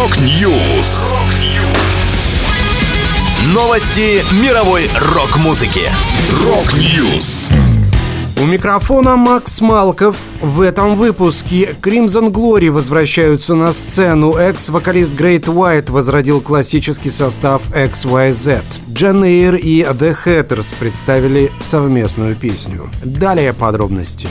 Rock News. Новости мировой рок-музыки. Rock News. У микрофона Макс Малков. В этом выпуске Crimson Glory возвращаются на сцену. Экс-вокалист Great White возродил классический состав XYZ. Jane Air и The Hatters представили совместную песню. Далее подробности.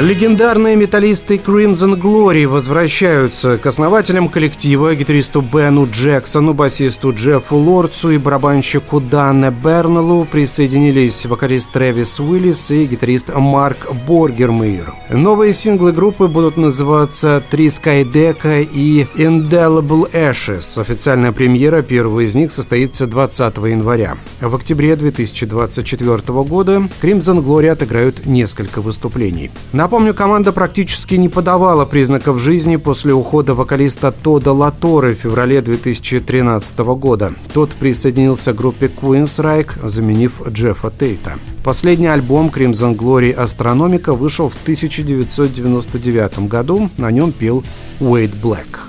Легендарные металлисты Crimson Glory возвращаются к основателям коллектива, гитаристу Бену Джексону, басисту Джеффу Лордсу и барабанщику Данне Бернеллу присоединились вокалист Трэвис Уиллис и гитарист Марк Боргермейр. Новые синглы группы будут называться «Три Скайдека» и «Indelible Ashes». Официальная премьера первого из них состоится 20 января. В октябре 2024 года Crimson Glory отыграют несколько выступлений. На Напомню, команда практически не подавала признаков жизни после ухода вокалиста Тода Латоры в феврале 2013 года. Тот присоединился к группе Queensryche, заменив Джеффа Тейта. Последний альбом Crimson Glory Астрономика вышел в 1999 году. На нем пел Уэйд Блэк.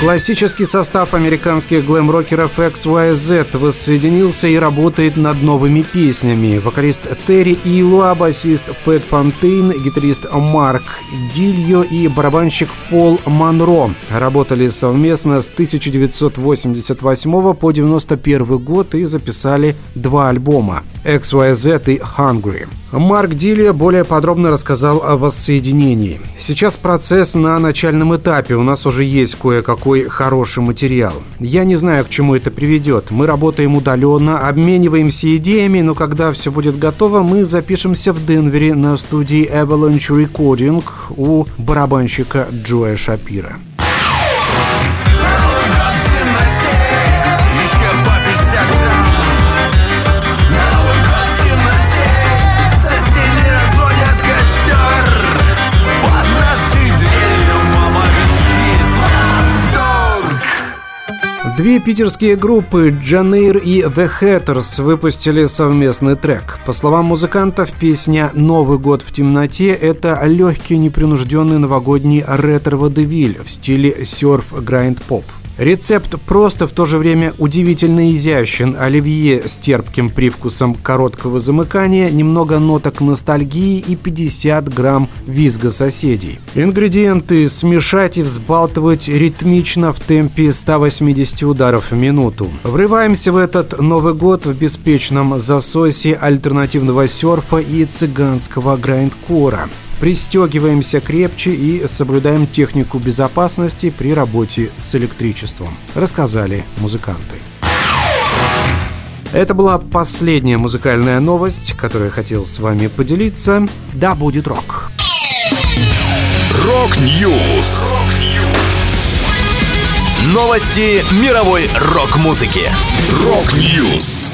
Классический состав американских глэм-рокеров XYZ воссоединился и работает над новыми песнями. Вокалист Терри Илуа, басист Пэт Фонтейн, гитарист Марк Дильо и барабанщик Пол Монро работали совместно с 1988 по 91 год и записали два альбома XYZ и Hungry. Марк Дилия более подробно рассказал о воссоединении. Сейчас процесс на начальном этапе, у нас уже есть кое-какой хороший материал. Я не знаю, к чему это приведет. Мы работаем удаленно, обмениваемся идеями, но когда все будет готово, мы запишемся в Денвере на студии Avalanche Recording у барабанщика Джоя Шапира. Две питерские группы Джанейр и The Hatters выпустили совместный трек. По словам музыкантов, песня «Новый год в темноте» — это легкий непринужденный новогодний ретро-водевиль в стиле серф-грайнд-поп. Рецепт просто в то же время удивительно изящен. Оливье с терпким привкусом короткого замыкания, немного ноток ностальгии и 50 грамм визга соседей. Ингредиенты смешать и взбалтывать ритмично в темпе 180 ударов в минуту. Врываемся в этот Новый год в беспечном засосе альтернативного серфа и цыганского грайндкора. Пристегиваемся крепче и соблюдаем технику безопасности при работе с электричеством, рассказали музыканты. Это была последняя музыкальная новость, которую я хотел с вами поделиться. Да будет рок! Rock News! Новости мировой рок-музыки. Rock News!